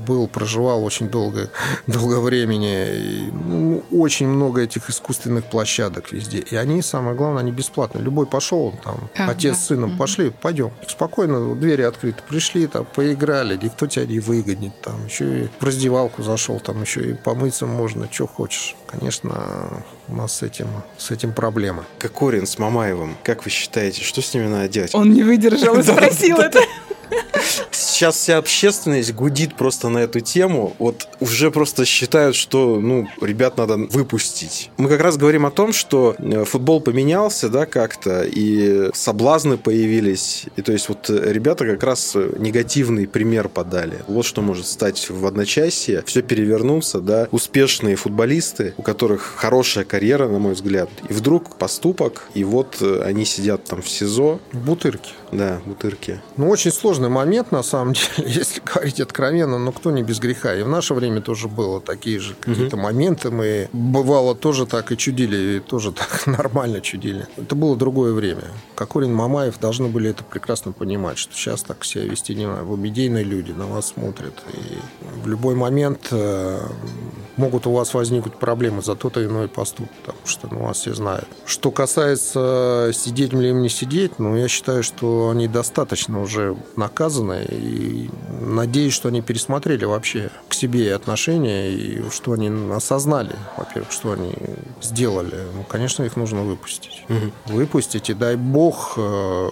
был, проживал очень долго, долго времени. И, ну, очень много этих искусственных площадок везде. И они, самое главное, они бесплатные. Любой пошел, там, А, отец да. с сыном, Мгм. пошли, пойдем. Спокойно, двери открыты. Пришли, там, поиграли, никто тебя не выгонит. Там, еще и в раздевалку зашел, там еще и помыться можно, что хочешь. Конечно, у нас с этим, с этим проблемы. Кокорин с Мамаевым, как вы считаете, что с ними надо делать? Он не выдержал и спросил это. Сейчас вся общественность гудит просто на эту тему. Вот уже просто считают, что, ну, ребят надо выпустить. Мы как раз говорим о том, что э, футбол поменялся, да, как-то, и соблазны появились. И то есть вот э, ребята как раз э, негативный пример подали. Вот что может стать в одночасье. Все перевернуться, да. Успешные футболисты, у которых хорошая карьера, на мой взгляд. И вдруг поступок, и вот они сидят там в СИЗО, Бутырки. да, бутырки. Ну, очень сложный момент, на самом деле, если говорить откровенно, но кто не без греха. И в наше время тоже было такие же какие-то моменты. Мы, бывало, тоже так и чудили, и тоже так нормально чудили. Это было другое время. Кокорин, Мамаев должны были это прекрасно понимать, что сейчас так себя вести не надо. Вы медийные люди, на вас смотрят. И в любой момент э, могут у вас возникнуть проблемы за тот или иной поступок, потому что ну, вас все знают. Что касается сидеть или им не сидеть, ну, я считаю, что они достаточно уже наказаны, и надеюсь, что они пересмотрели вообще к себе отношения, и что они осознали, во-первых, что они сделали. Ну, конечно, их нужно выпустить. Выпустить, и дай бог, э,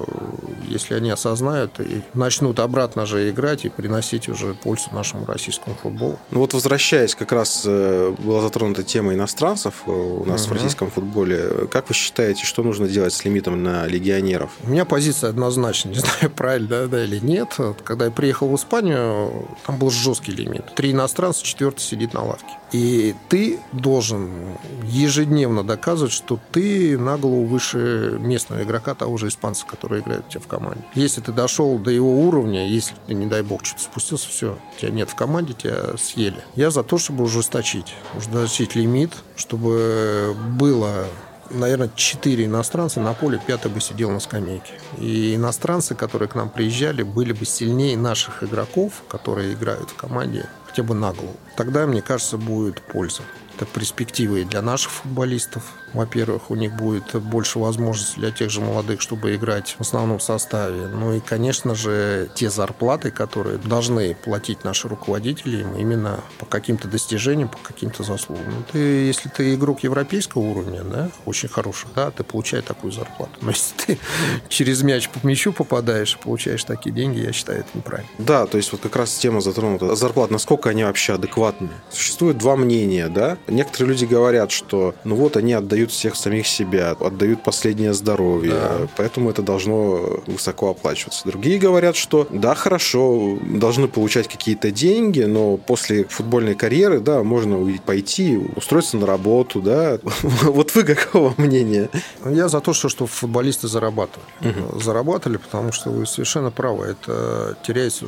если они осознают и начнут обратно же играть и приносить уже пользу нашему российскому футболу. Ну вот возвращаясь, как раз э, была затронута тема иностранцев э, у нас в Мгм. российском футболе. Как вы считаете, что нужно делать с лимитом на легионеров? У меня позиция однозначна, не знаю, правильно да, да, или нет. Когда я приехал в Испанию, там был жесткий лимит. Три иностранца, четвертый сидит на лавке. И ты должен ежедневно доказывать, что ты на голову выше местного игрока, того же испанца, который играет у тебя в команде. Если ты дошел до его уровня, если ты, не дай бог, что-то спустился, все, тебя нет в команде, тебя съели. Я за то, чтобы ужесточить. Ужесточить лимит, чтобы было наверное, четыре иностранца на поле, пятый бы сидел на скамейке. И иностранцы, которые к нам приезжали, были бы сильнее наших игроков, которые играют в команде, хотя бы на голову. Тогда, мне кажется, будет польза. Это перспективы и для наших футболистов. Во-первых, у них будет больше возможностей для тех же молодых, чтобы играть в основном составе. Ну и, конечно же, те зарплаты, которые должны платить наши руководители им именно по каким-то достижениям, по каким-то заслугам. Ну, ты, если ты игрок европейского уровня, да, очень хороший, да, ты получаешь такую зарплату. Но если ты через мяч по мячу попадаешь и получаешь такие деньги, я считаю, это неправильно. Да, то есть вот как раз тема затронута. Зарплат, насколько они вообще адекватны? Существует два мнения, да? Некоторые люди говорят, что ну вот они отдают всех самих себя, отдают последнее здоровье, Да. поэтому это должно высоко оплачиваться. Другие говорят, что да, хорошо, должны получать какие-то деньги, но после футбольной карьеры, да, можно пойти, устроиться на работу, да. Вот вы какого мнения? Я за то, что, что футболисты зарабатывали. Зарабатывали, потому что вы совершенно правы. Это теряется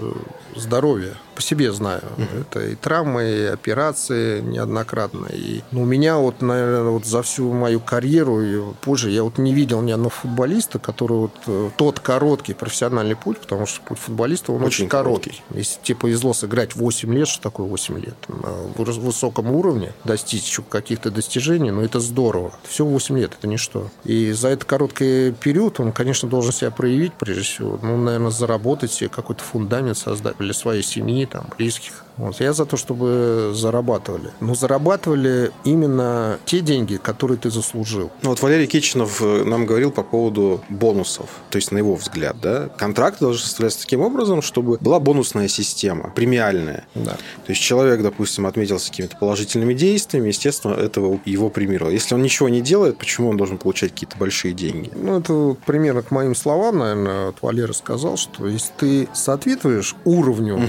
здоровье. По себе знаю. Это и травмы, и операции неоднократно. И ну, у меня вот, наверное, вот за всю мою карьеру и позже я вот не видел ни одного футболиста, который вот э, тот короткий профессиональный путь, потому что путь футболиста, он Очень очень, короткий. Если тебе повезло сыграть 8 лет, что такое 8 лет? На выс- высоком уровне достичь каких-то достижений, ну это здорово. Все 8 лет, это ничто. И за этот короткий период он, конечно, должен себя проявить, прежде всего. Ну, наверное, заработать себе какой-то фундамент создать для своей семьи, там, близких. Вот. Я за то, чтобы зарабатывали. Но зарабатывали именно те деньги, которые ты заслужил. Ну, вот Валерий Кичинов э, нам говорил по поводу бонусов. То есть, на его взгляд, да, контракты должны составляться таким образом, чтобы была бонусная система, премиальная. Да. То есть, человек, допустим, отметился какими-то положительными действиями, естественно, этого его премировало. Если он ничего не делает, почему он должен получать какие-то большие деньги? Ну, это примерно к моим словам, наверное, вот Валера сказал, что если ты соответствуешь уровню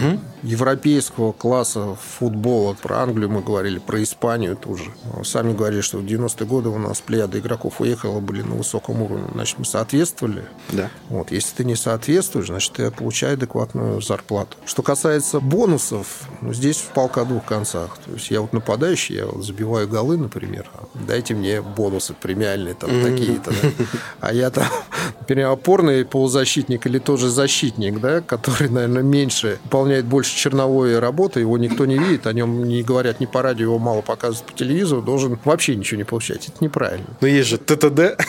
европейского класса футбола, про Англию мы говорили, про Испанию тоже. Сами говорили, что в 90-е годы у нас плеяда игроков уехала, были на высоком уровне. Значит, мы соответствовали. Да. Вот. Если ты не соответствуешь, значит, ты получаешь адекватную зарплату. Что касается бонусов, ну, здесь палка о двух концах. То есть я вот нападающий, я вот забиваю голы, например, дайте мне бонусы премиальные, там, такие-то. да. А я там например, опорный полузащитник или тоже защитник, да, который, наверное, меньше, выполняет больше черновой работы, его никто не видит, о нем не говорят ни по радио, его мало показывают по телевизору, должен вообще ничего не получать. Это неправильно. Но есть же ТТД.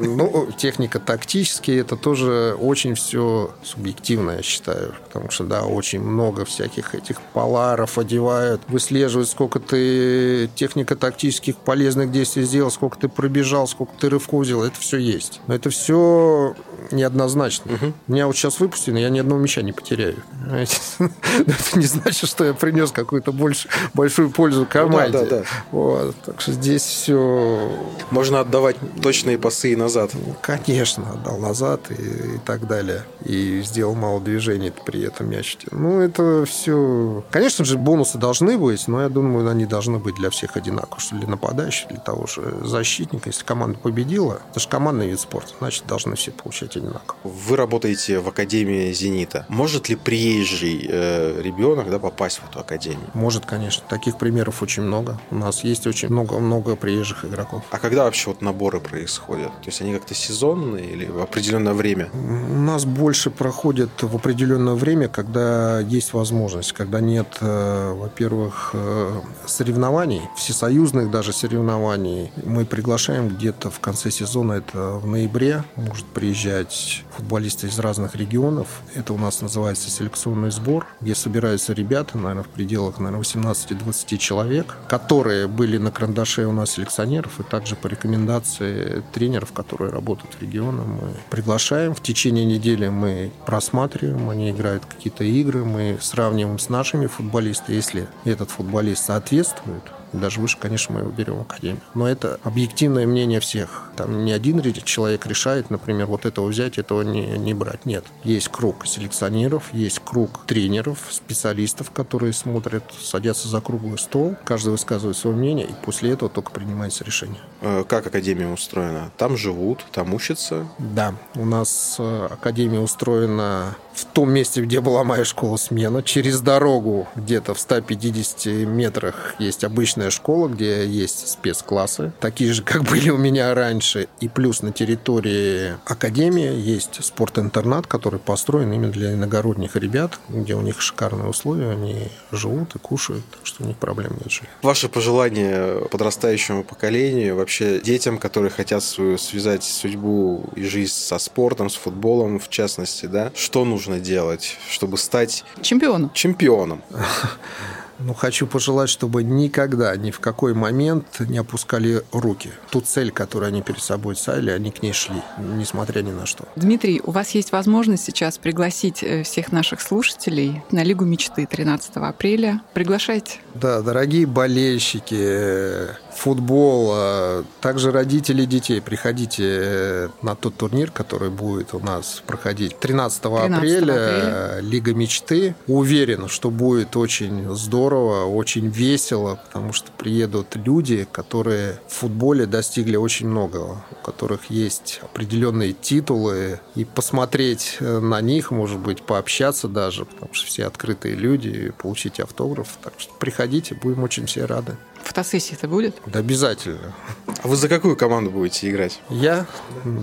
Ну, техника тактические, это тоже очень все субъективно, я считаю. Потому что, да, очень много всяких этих поларов одевают, выслеживают, сколько ты технико-тактических полезных действий сделал, сколько ты пробежал, сколько ты рывков сделал. Это все есть. Но это все неоднозначно. Угу. Меня вот сейчас выпустили, я ни одного мяча не потеряю. Это не значит, что я принес какую-то больш, большую пользу команде. Ну, да, да, да. Вот. Так что здесь все... Можно отдавать точные пасы и назад. Конечно, отдал назад и, и так далее. И сделал мало движений при этом мяч. Ну, это все... Конечно же, бонусы должны быть, но я думаю, они должны быть для всех одинаково. Что для нападающего, для того же защитника. Если команда победила, это же командный вид спорта, значит, должны все получать одинаково. Вы работаете в Академии «Зенита». Может ли приезжий э, ребенок да, попасть в эту академию? Может, конечно. Таких примеров очень много. У нас есть очень много-много приезжих игроков. А когда вообще вот наборы происходят? То есть они как-то сезонные или в определенное время? У нас больше проходят в определенное время, когда есть возможность, когда нет, э, во-первых, э, соревнований, всесоюзных даже соревнований. Мы приглашаем где-то в конце сезона, это в ноябре, может приезжать футболисты из разных регионов. Это у нас называется селекционный сбор, где собираются ребята, наверное, в пределах, наверное, 18-20 человек, которые были на карандаше у нас селекционеров, и также по рекомендации тренеров, которые работают в регионе, мы приглашаем. В течение недели мы просматриваем, они играют какие-то игры, мы сравниваем с нашими футболистами. Если этот футболист соответствует, даже выше, конечно, мы его берем академию. Но это объективное мнение всех. Там не один человек решает, например, вот этого взять, этого не, не брать. Нет. Есть круг селекционеров, есть круг тренеров, специалистов, которые смотрят, садятся за круглый стол, каждый высказывает свое мнение, и после этого только принимается решение. Э, как академия устроена? Там живут, там учатся? Да. У нас э, академия устроена в том месте, где была моя школа смена. Через дорогу где-то в 150 метрах есть обычная школа, где есть спецклассы, такие же, как были у меня раньше. И плюс на территории академии есть спорт-интернат, который построен именно для иногородних ребят, где у них шикарные условия, они живут и кушают, так что у них проблем нет жить. Ваше пожелание подрастающему поколению, вообще детям, которые хотят свою связать судьбу и жизнь со спортом, с футболом в частности, да, что нужно нужно делать, чтобы стать чемпионом? Чемпионом. Ну, хочу пожелать, чтобы никогда, ни в какой момент не опускали руки. Ту цель, которую они перед собой ставили, они к ней шли, несмотря ни на что. Дмитрий, у вас есть возможность сейчас пригласить э, всех наших слушателей на Лигу мечты 13 апреля. Приглашайте. Да, дорогие болельщики, футбол, а также родители детей, приходите э, на тот турнир, который будет у нас проходить 13, 13 апреля, апреля, Лига мечты. Уверен, что будет очень здорово, очень весело, потому что приедут люди, которые в футболе достигли очень многого, у которых есть определенные титулы, и посмотреть э, на них, может быть, пообщаться даже, потому что все открытые люди, получить автограф. Так что приходите, будем очень все рады. Фотосессия это будет? Да обязательно. А вы за какую команду будете играть? Я?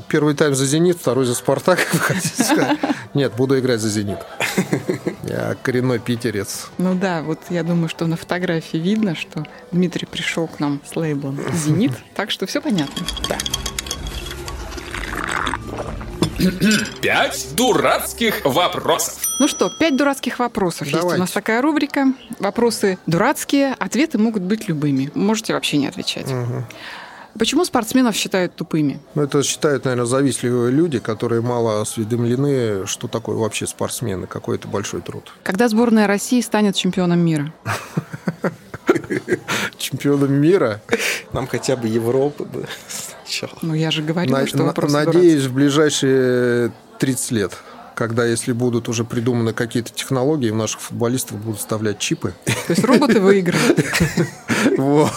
Первый тайм за «Зенит», второй за «Спартак». Нет, буду играть за «Зенит». Я коренной питерец. Ну да, вот я думаю, что на фотографии видно, что Дмитрий пришел к нам с лейблом «Зенит», так что все понятно. Да. Пять дурацких вопросов. Ну что, пять дурацких вопросов. Давайте. Есть у нас такая рубрика. Вопросы дурацкие, ответы могут быть любыми. Можете вообще не отвечать. Угу. Почему спортсменов считают тупыми? Ну, это считают, наверное, завистливые люди, которые мало осведомлены, что такое вообще спортсмены, какой это большой труд. Когда сборная России станет чемпионом мира? Чемпионом мира? Нам хотя бы Европы бы сначала. Ну, я же говорю, что вопрос Надеюсь, в ближайшие 30 лет когда, если будут уже придуманы какие-то технологии, в наших футболистов будут вставлять чипы. То есть роботы выиграют? Вот.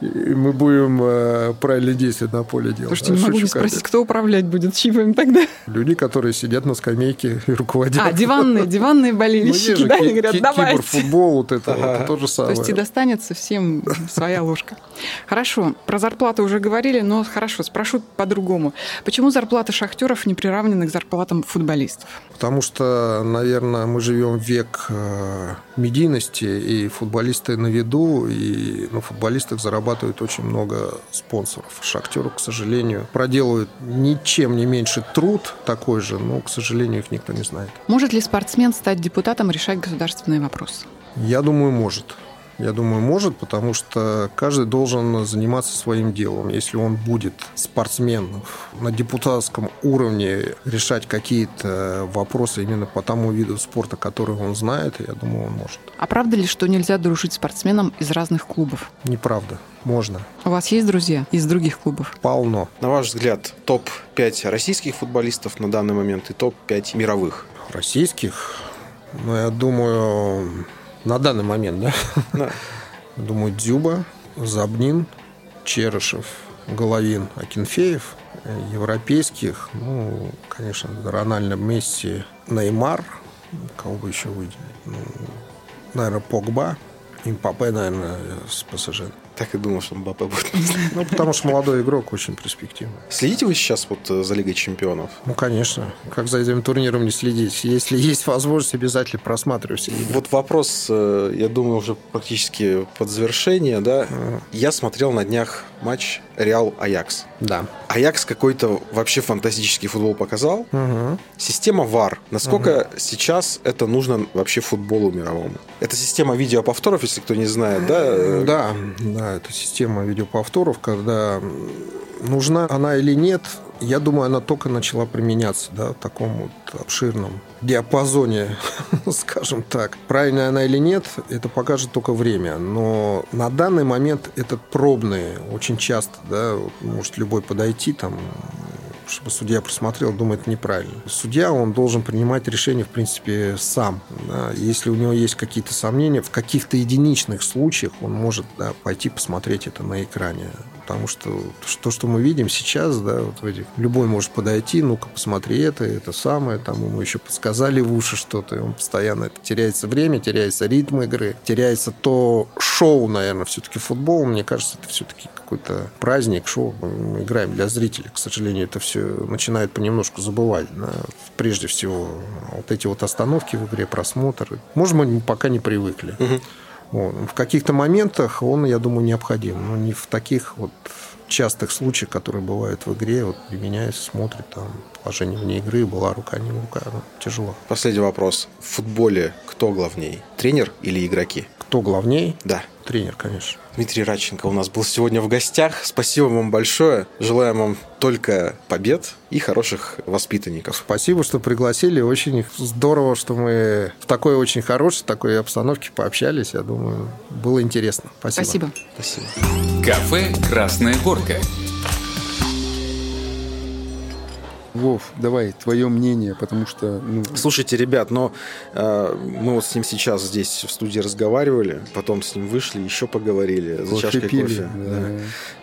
И мы будем э, правильные действия на поле делать. Слушайте, не могу не спросить, кто управлять будет чипами тогда? Люди, которые сидят на скамейке и руководят. А, диванные, диванные болельщики, да, они говорят, давайте. Киберфутбол, вот это то же самое. То есть и достанется всем своя ложка. Хорошо, про зарплату уже говорили, но хорошо, спрошу по-другому. Почему зарплаты шахтеров не приравнены к зарплатам футболистов? Потому что, наверное, мы живем в век э, медийности, и футболисты на виду, и на футболистах зарабатывают очень много спонсоров. Шахтеры, к сожалению, проделывают ничем не меньше труд такой же, но, к сожалению, их никто не знает. Может ли спортсмен стать депутатом и решать государственные вопросы? Я думаю, может. Я думаю, может, потому что каждый должен заниматься своим делом. Если он будет спортсмен на депутатском уровне решать какие-то вопросы именно по тому виду спорта, который он знает, я думаю, он может. А правда ли, что нельзя дружить спортсменам из разных клубов? Неправда. Можно. У вас есть друзья из других клубов? Полно. На ваш взгляд, топ-5 российских футболистов на данный момент и топ-5 мировых? Российских? Ну, я думаю, на данный момент, да? Да. Думаю, Дзюба, Забнин, Черышев, Головин, Акинфеев. Европейских, ну, конечно, Рональдо Месси, Неймар. Кого бы еще выделить? Ну, наверное, Погба. Импапе, наверное, с ПСЖ. Так и думал, что Мбаппе будет. Ну, потому что молодой игрок очень перспективный. Следите вы сейчас вот э, за Лигой Чемпионов? Ну, конечно. Как за этим турниром не следить? Если есть возможность, обязательно игры. Вот вопрос, э, я думаю, уже практически под завершение, да? Я смотрел на днях матч Реал Аякс. Да. Аякс какой-то вообще фантастический футбол показал. Угу. Система VAR. Насколько угу. сейчас это нужно вообще футболу мировому? Это система видеоповторов, если кто не знает, да? Да, да, это система видеоповторов, когда нужна она или нет, я думаю, она только начала применяться да, в таком вот обширном диапазоне, скажем так. Правильная она или нет, это покажет только время. Но на данный момент это пробные. Очень часто да, может любой подойти там чтобы судья просмотрел, думает неправильно. Судья, он должен принимать решение, в принципе, сам. Да. Если у него есть какие-то сомнения, в каких-то единичных случаях он может да, пойти посмотреть это на экране. Потому что то, что мы видим сейчас, да, вот в этих, любой может подойти, ну-ка посмотри это, это самое, там ему еще подсказали в уши что-то, и он постоянно это теряется время, теряется ритм игры, теряется то шоу, наверное, все-таки футбол, мне кажется, это все-таки какой-то праздник, шоу, мы играем для зрителей, к сожалению, это все начинает понемножку забывать, да, прежде всего, вот эти вот остановки в игре, просмотр, может, мы пока не привыкли. Угу. В каких-то моментах он, я думаю, необходим, но не в таких вот частых случаях, которые бывают в игре, вот применяясь, смотрит там положение вне игры, была рука, не рука, ну, тяжело. Последний вопрос. В футболе кто главней? Тренер или игроки? Кто главней? Да. Тренер, конечно. Дмитрий Радченко у нас был сегодня в гостях. Спасибо вам большое. Желаем вам только побед и хороших воспитанников. Спасибо, что пригласили. Очень здорово, что мы в такой очень хорошей, такой обстановке пообщались. Я думаю, было интересно. Спасибо. Спасибо. Спасибо. Кафе «Красная горка». Вов, давай, твое мнение, потому что... Ну... Слушайте, ребят, но э, мы вот с ним сейчас здесь в студии разговаривали, потом с ним вышли, еще поговорили за чашкой пили, кофе. Да. Да.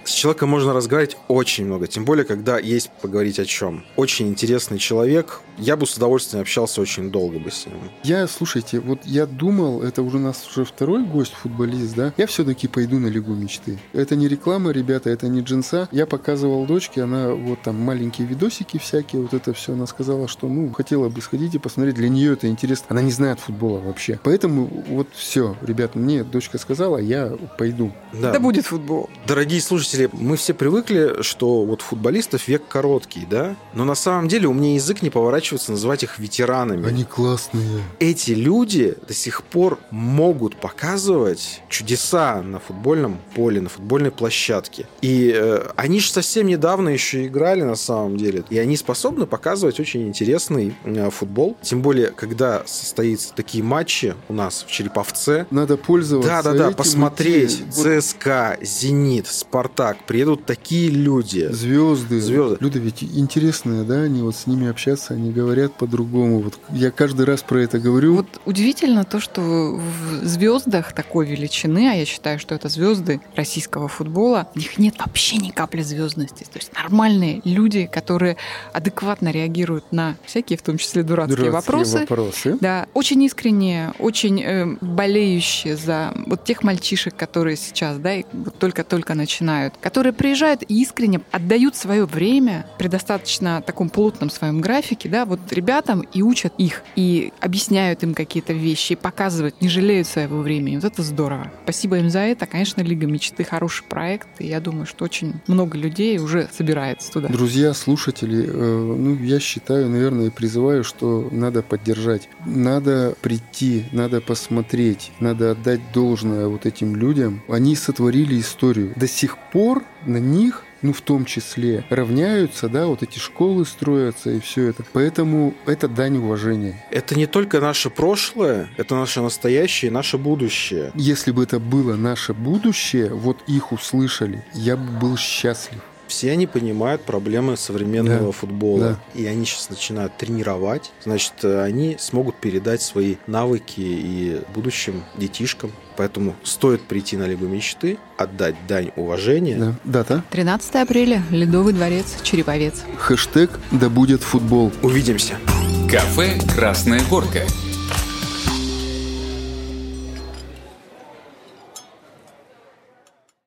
С человеком можно разговаривать очень много, тем более, когда есть поговорить о чем. Очень интересный человек. Я бы с удовольствием общался очень долго бы с ним. Я, слушайте, вот я думал, это уже у нас уже второй гость, футболист, да? Я все-таки пойду на Лигу мечты. Это не реклама, ребята, это не джинса. Я показывал дочке, она вот там маленькие видосики всякие, вот это все. Она сказала, что, ну, хотела бы сходить и посмотреть. Для нее это интересно. Она не знает футбола вообще. Поэтому вот все, ребята, мне дочка сказала, я пойду. Да. да будет футбол. Дорогие слушатели, слушатели, мы все привыкли, что вот футболистов век короткий, да? Но на самом деле у меня язык не поворачивается называть их ветеранами. Они классные. Эти люди до сих пор могут показывать чудеса на футбольном поле, на футбольной площадке. И э, они же совсем недавно еще играли на самом деле. И они способны способны показывать очень интересный э, футбол. Тем более, когда состоятся такие матчи у нас в Череповце. Надо пользоваться Да, да, да, этим, посмотреть. ЦСКА, Зенит, Спартак. Приедут такие люди. Звезды. Звезды. Люди ведь интересные, да, они вот с ними общаться, они говорят по-другому. Вот я каждый раз про это говорю. Вот удивительно то, что в звездах такой величины, а я считаю, что это звезды российского футбола, в них нет вообще ни капли звездности. То есть нормальные люди, которые адекватно реагируют на всякие, в том числе дурацкие, Дурацкие вопросы. вопросы. Да, очень искренние, очень э, болеющие за вот тех мальчишек, которые сейчас, да, и вот только-только начинают, которые приезжают и искренне отдают свое время при достаточно таком плотном своем графике, да, вот ребятам и учат их, и объясняют им какие-то вещи, и показывают, не жалеют своего времени. Вот это здорово. Спасибо им за это. Конечно, Лига мечты хороший проект, и я думаю, что очень много людей уже собирается туда. Друзья, слушатели, э, ну, я считаю, наверное, и призываю, что надо поддержать. Надо прийти, надо посмотреть, надо отдать должное вот этим людям. Они сотворили историю. До сих пор на них ну, в том числе, равняются, да, вот эти школы строятся и все это. Поэтому это дань уважения. Это не только наше прошлое, это наше настоящее и наше будущее. Если бы это было наше будущее, вот их услышали, я бы был счастлив. Все они понимают проблемы современного Да, футбола. да. И они сейчас начинают тренировать. Значит, они смогут передать свои навыки и будущим детишкам. Поэтому стоит прийти на Лигу мечты, отдать дань уважения. Да. Дата. 13 апреля, Ледовый дворец, Череповец. Хэштег «Да будет футбол». Увидимся. Кафе «Красная горка».